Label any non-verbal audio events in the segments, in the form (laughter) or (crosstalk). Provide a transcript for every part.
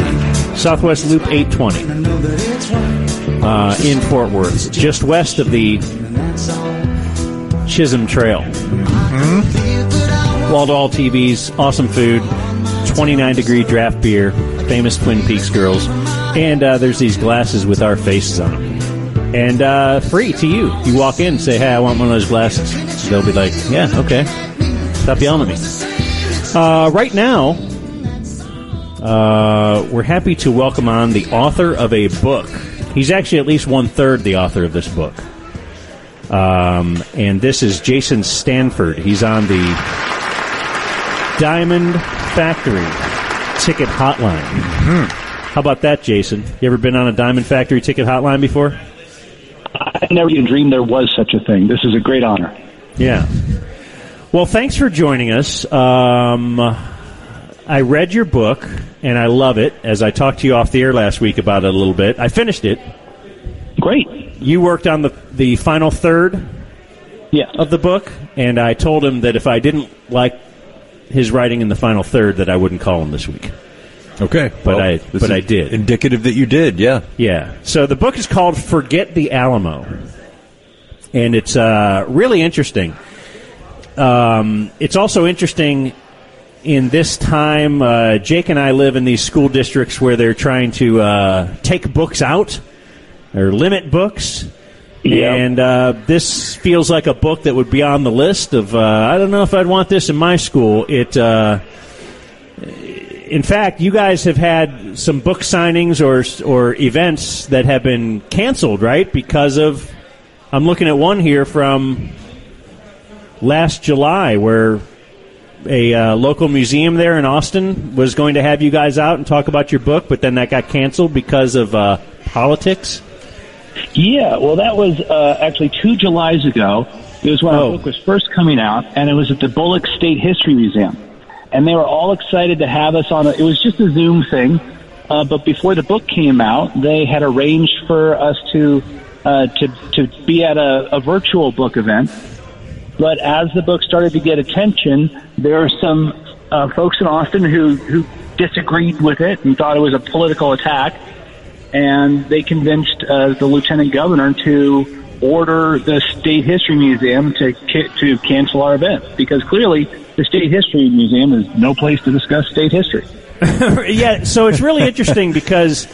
City, Southwest Loop 820 uh, in Fort Worth, just west of the Chisholm Trail. Wall to wall TVs, awesome food, 29 degree draft beer, famous Twin Peaks girls, and uh, there's these glasses with our faces on them. And uh, free to you. You walk in, say, "Hey, I want one of those glasses." They'll be like, "Yeah, okay." Stop yelling at me. Uh, right now, uh, we're happy to welcome on the author of a book. He's actually at least one third the author of this book. Um, and this is Jason Stanford. He's on the Diamond Factory ticket hotline. How about that, Jason? You ever been on a Diamond Factory ticket hotline before? I never even dreamed there was such a thing. This is a great honor. Yeah. Well, thanks for joining us. Um, I read your book and I love it. As I talked to you off the air last week about it a little bit, I finished it. Great. You worked on the the final third Yes. of the book, and I told him that if I didn't like his writing in the final third, that I wouldn't call him this week. Okay, But well, I- but I did. Indicative that you did, yeah. Yeah. So the book is called Forget the Alamo. And it's uh, really interesting. Um, it's also interesting in this time. Uh, Jake and I live in these school districts where they're trying to uh, take books out or limit books. Yeah. And uh, this feels like a book that would be on the list of. Uh, I don't know if I'd want this in my school. It. Uh, in fact, you guys have had some book signings or or events that have been canceled, right? Because of I'm looking at one here from last July where a uh, local museum there in Austin was going to have you guys out and talk about your book, but then that got canceled because of uh, politics. Yeah, well, that was uh, actually two Julys ago. It was when Oh. the book was first coming out, and it was at the Bullock State History Museum. And they were all excited to have us on. A, it was just a Zoom thing, uh, but before the book came out, they had arranged for us to uh, to to be at a, a virtual book event. But as the book started to get attention, there are some uh, folks in Austin who who disagreed with it and thought it was a political attack and they convinced uh, the lieutenant governor to order the state history museum to to cancel our event because clearly the state history museum is no place to discuss state history. (laughs) yeah, so it's really interesting because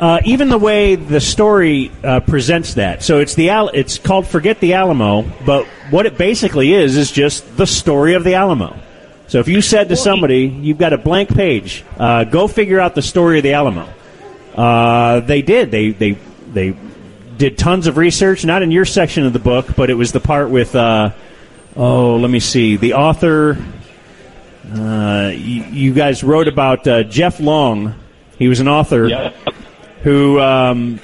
uh, even the way the story uh, presents that. So it's the Al- it's called "Forget the Alamo," but what it basically is is just the story of the Alamo. So if you said to somebody, "You've got a blank page, uh, go figure out the story of the Alamo," uh, they did. They they they did tons of research. Not in your section of the book, but it was the part with. Uh, oh, let me see. The author. Uh, you, you guys wrote about uh, Jeff Long. He was an author Yeah. Who um,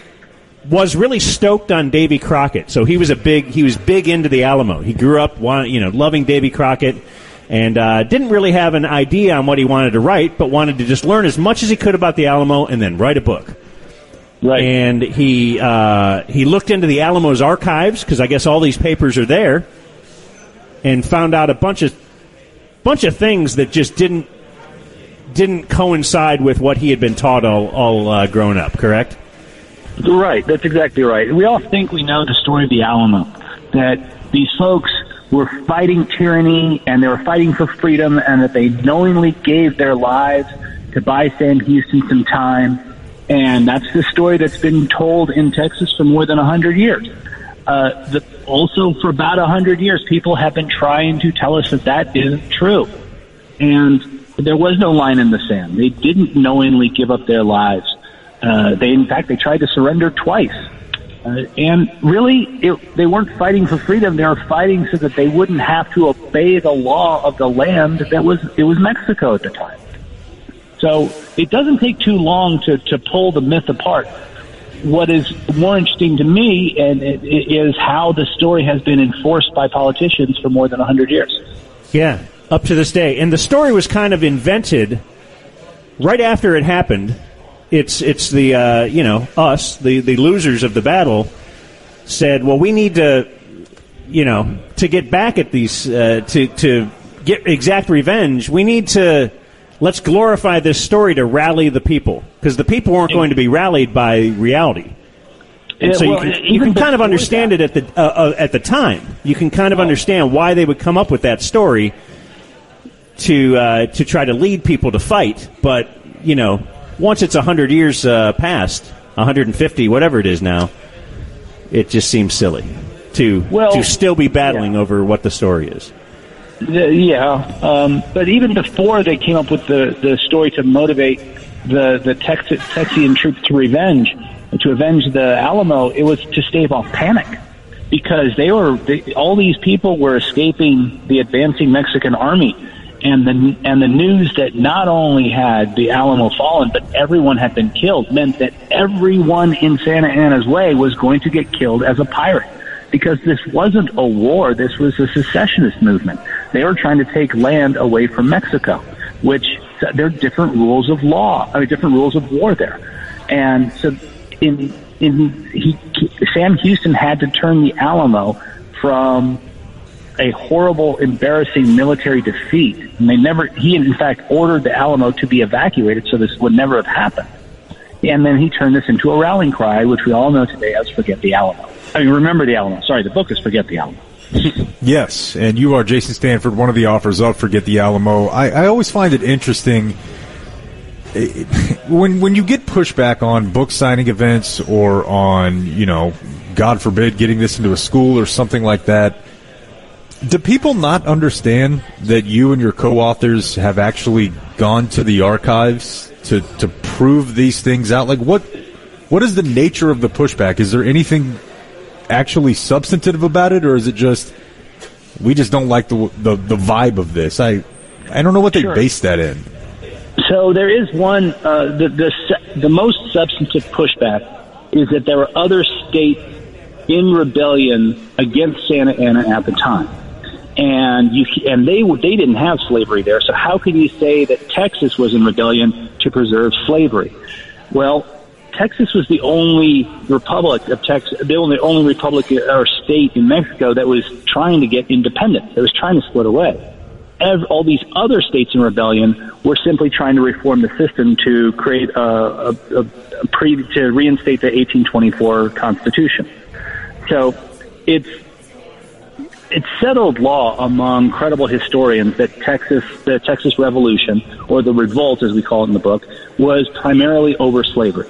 was really stoked on Davy Crockett. So he was a big he was big into the Alamo. He grew up you know loving Davy Crockett and uh, didn't really have an idea on what he wanted to write, but wanted to just learn as much as he could about the Alamo and then write a book. Right. And he uh, he looked into the Alamo's archives because I guess all these papers are there, and found out a bunch of bunch of things that just didn't didn't coincide with what he had been taught all all uh, grown up. Correct? Right, that's exactly right. We all think we know the story of the Alamo, that these folks were fighting tyranny and they were fighting for freedom and that they knowingly gave their lives to buy Sam Houston some time. And that's the story that's been told in Texas for more than a hundred years. Uh, the, also, for about a hundred years, people have been trying to tell us that that isn't true. And there was no line in the sand. They didn't knowingly give up their lives. Uh, they, in fact, they tried to surrender twice. Uh, and really, it, they weren't fighting for freedom. They were fighting so that they wouldn't have to obey the law of the land that was it was Mexico at the time. So it doesn't take too long to, to pull the myth apart. What is more interesting to me and it, it is how the story has been enforced by politicians for more than 100 years. Yeah, up to this day. And the story was kind of invented right after it happened. It's it's the uh, you know us the the losers of the battle said, well, we need to you know to get back at these uh, to to get exact revenge. We need to let's glorify this story to rally the people because the people weren't going to be rallied by reality. And Yeah, so well, you can, you can kind of understand that- it at the uh, uh, at the time. You can kind of understand why they would come up with that story to uh, to try to lead people to fight. But you know, once it's hundred years uh, past, 150, whatever it is now, it just seems silly to Well, to still be battling yeah. over what the story is. Yeah, um, but even before they came up with the, the story to motivate the the Tex- Texian troops to revenge to avenge the Alamo, it was to stave off panic because they were they, all these people were escaping the advancing Mexican army, and the and the news that not only had the Alamo fallen, but everyone had been killed meant that everyone in Santa Anna's way was going to get killed as a pirate because this wasn't a war, this was a secessionist movement. They were trying to take land away from Mexico, which there are different rules of law, I mean, different rules of war there. And so in, in, he, Sam Houston had to turn the Alamo from a horrible, embarrassing military defeat. And they never, he in fact ordered the Alamo to be evacuated so this would never have happened. And then he turned this into a rallying cry, which we all know today as Forget the Alamo. I mean, remember the Alamo. Sorry, the book is Forget the Alamo. (laughs) Yes, and you are Jason Stanford, one of the authors of Forget the Alamo. I, I always find it interesting eh, (laughs) when when you get pushback on book signing events or on you know, God forbid, getting this into a school or something like that. Do people not understand that you and your co-authors have actually gone to the archives to to prove these things out? Like what what is the nature of the pushback? Is there anything actually substantive about it, or is it just we just don't like the the, the vibe of this? I I don't know what they Sure. base that in. So there is one. Uh, the the the most substantive pushback is that there were other states in rebellion against Santa Anna at the time, and you and they they didn't have slavery there. So how can you say that Texas was in rebellion to preserve slavery? Well, Texas was the only republic of Texas, the only only republic or state in Mexico that was trying to get independent. That was trying to split away ev- all these other states in rebellion were simply trying to reform the system to create a, a, a pre to reinstate the 1824 Constitution. So it's it's settled law among credible historians that Texas the Texas Revolution or the revolt as we call it in the book was primarily over slavery.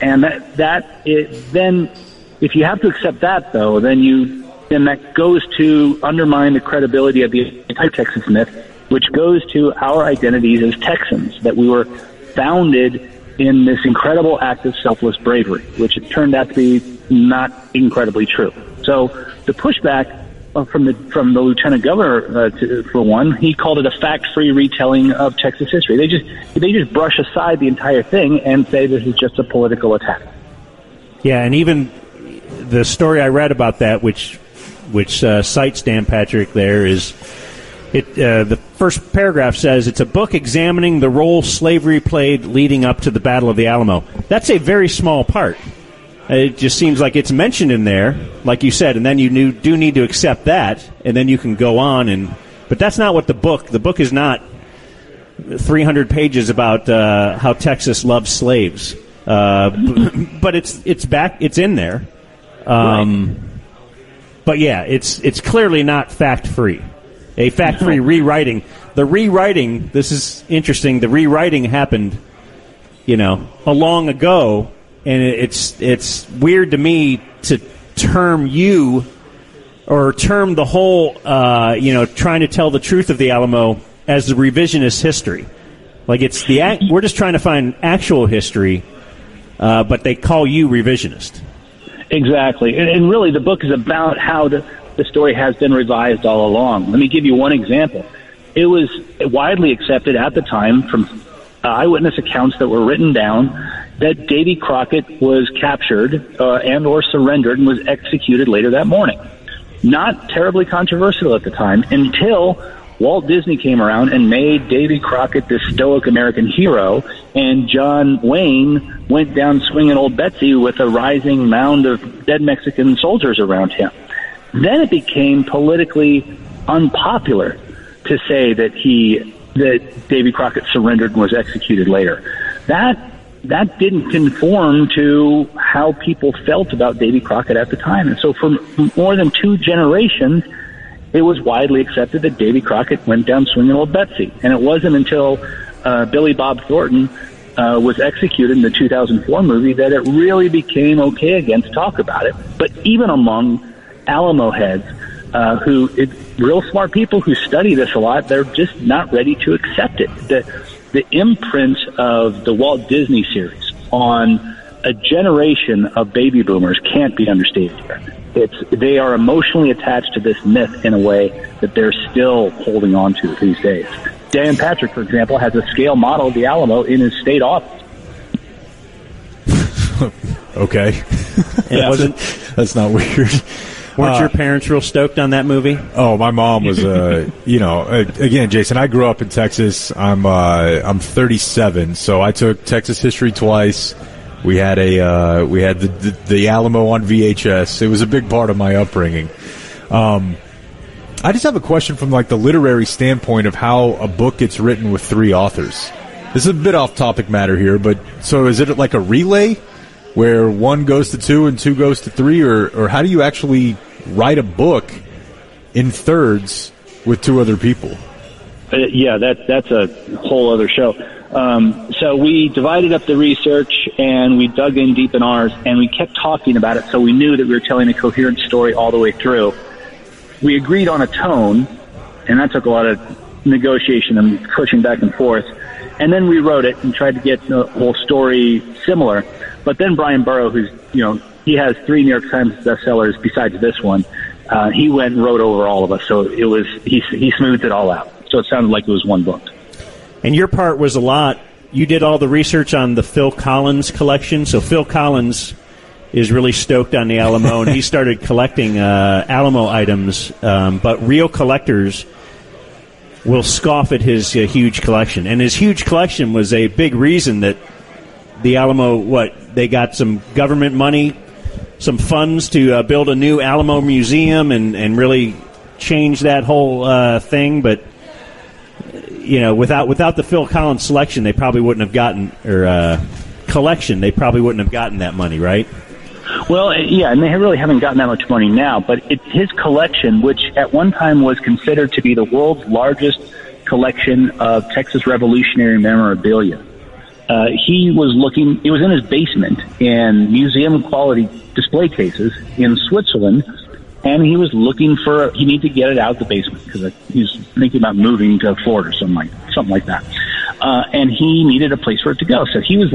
And that that it then if you have to accept that though, then you then that goes to undermine the credibility of the entire Texas myth, which goes to our identities as Texans, that we were founded in this incredible act of selfless bravery, which it turned out to be not incredibly true. So the pushback from the from the lieutenant governor, uh, to, for one, he called it a fact-free retelling of Texas history. They just they just brush aside the entire thing and say this is just a political attack. Yeah, and even the story I read about that, which which uh, cites Dan Patrick there, is it. Uh, the first paragraph says it's a book examining the role slavery played leading up to the Battle of the Alamo. That's a very small part. It just seems like it's mentioned in there, like you said, and then you knew, do need to accept that, and then you can go on and. But that's not what the book. The book is not 300 pages about uh, how Texas loves slaves. Uh, (coughs) but it's it's back. It's in there. Um, But yeah, it's it's clearly not fact free. A fact free rewriting. The rewriting. This is interesting. The rewriting happened, you know, a long ago, and it's it's weird to me to term you or term the whole, uh, you know, trying to tell the truth of the Alamo as the revisionist history. Like it's the act, we're just trying to find actual history, uh, but they call you revisionist. Exactly. And, and really, the book is about how the, the story has been revised all along. Let me give you one example. It was widely accepted at the time from uh, eyewitness accounts that were written down that Davy Crockett was captured uh, and or surrendered and was executed later that morning. Not terribly controversial at the time until Walt Disney came around and made Davy Crockett this stoic American hero, and John Wayne went down swinging old Betsy with a rising mound of dead Mexican soldiers around him. Then it became politically unpopular to say that he that Davy Crockett surrendered and was executed later. That that didn't conform to how people felt about Davy Crockett at the time. And so for more than two generations, it was widely accepted that Davy Crockett went down swinging old Betsy. And it wasn't until uh, Billy Bob Thornton uh, was executed in the 2004 movie that it really became okay again to talk about it. But even among Alamo heads, uh, who it, real smart people who study this a lot, they're just not ready to accept it. The, the imprint of the Walt Disney series on a generation of baby boomers can't be understated here. It's they are emotionally attached to this myth in a way that they're still holding on to these days. Dan Patrick, for example, has a scale model of the Alamo in his state office. (laughs) okay. Yeah, (laughs) wasn't, That's not weird. Weren't Uh, your parents real stoked on that movie? Oh, my mom was, uh, (laughs) you know, again, Jason. I grew up in Texas. I'm, uh, I'm 37, so I took Texas history twice. We had a, uh, we had the, the the Alamo on VHS. It was a big part of my upbringing. Um, I just have a question from like the literary standpoint of how a book gets written with three authors. This is a bit off topic matter here, but so is it like a relay where one goes to two and two goes to three, or or how do you actually write a book in thirds with two other people? Uh, yeah, that that's a whole other show. Um, so we divided up the research and we dug in deep in ours and we kept talking about it so we knew that we were telling a coherent story all the way through. We agreed on a tone and that took a lot of negotiation and pushing back and forth. And then we wrote it and tried to get the whole story similar. But then Bryan Burrough, who's, you know, he has three New York Times bestsellers besides this one, uh, he went and wrote over all of us. So it was, he, he smoothed it all out. So it sounded like it was one book. And your part was a lot. You did all the research on the Phil Collins collection. So Phil Collins is really stoked on the Alamo, and he (laughs) started collecting uh, Alamo items. Um, but real collectors will scoff at his uh, huge collection, and his huge collection was a big reason that the Alamo. What they got some government money, some funds to uh, build a new Alamo museum, and and really change that whole uh, thing, but you know, without without the Phil Collins selection, they probably wouldn't have gotten or uh, collection. They probably wouldn't have gotten that money, right? Well, uh, yeah, and they really haven't gotten that much money now, but it's his collection, which at one time was considered to be the world's largest collection of Texas Revolutionary memorabilia. Uh, he was looking, it was in his basement in museum quality display cases in Switzerland, and he was looking for, he needed to get it out of the basement because he was thinking about moving to Florida or something like, something like that. Uh, and he needed a place for it to go. So he was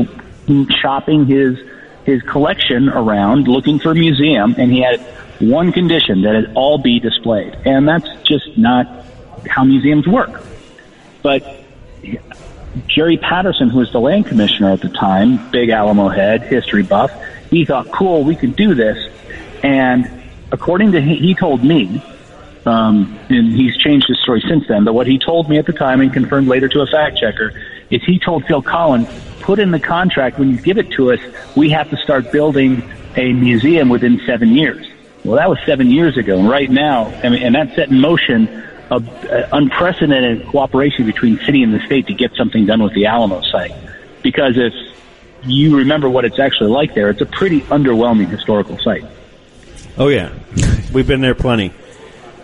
shopping his, his collection around looking for a museum, and he had one condition that it all be displayed. And that's just not how museums work. But Jerry Patterson, who was the land commissioner at the time, big Alamo head, history buff, he thought, cool, we could do this. And according to he, told me, um, and he's changed his story since then, but what he told me at the time and confirmed later to a fact checker is he told Phil Collins, put in the contract when you give it to us, we have to start building a museum within seven years. Well, that was seven years ago. And right now, I mean, and that set in motion a, a unprecedented cooperation between city and the state to get something done with the Alamo site. Because if you remember what it's actually like there, it's a pretty underwhelming historical site. Oh yeah, (laughs) we've been there plenty.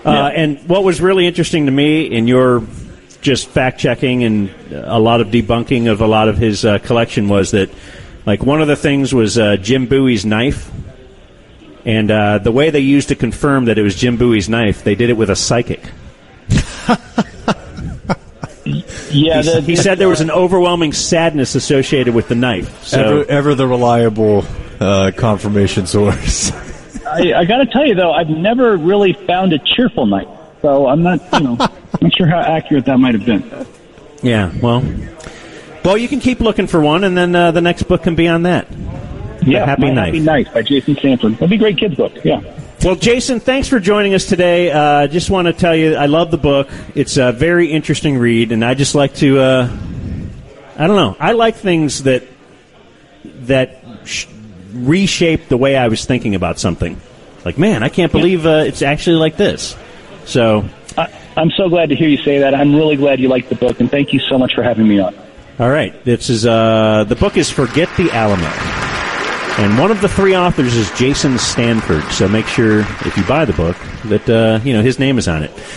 Uh, and what was really interesting to me in your just fact checking and a lot of debunking of a lot of his uh, collection was that, like, one of the things was uh, Jim Bowie's knife. And uh, the way they used to confirm that it was Jim Bowie's knife, they did it with a psychic. Yeah, He, he said there was an overwhelming sadness associated with the knife. So ever, ever the reliable uh, confirmation source. (laughs) I, I got to tell you though, I've never really found a cheerful night, so I'm not, you know, (laughs) not sure how accurate that might have been. yeah, well, well, you can keep looking for one, and then uh, the next book can be on that. Yeah, Happy My Knife. Happy Knife by Jason Stanford. That'd be a great kids book. Yeah. Well, Jason, thanks for joining us today. Uh, just want to tell you, I love the book. It's a very interesting read, and I just like to, uh, I don't know, I like things that that sh- reshape the way I was thinking about something. Like, man, I can't believe uh, it's actually like this. So, I, I'm so glad to hear you say that. I'm really glad you liked the book, and thank you so much for having me on. All right. This is uh, the book is Forget the Alamo. And one of the three authors is Jason Stanford. So make sure if you buy the book that uh, you know his name is on it.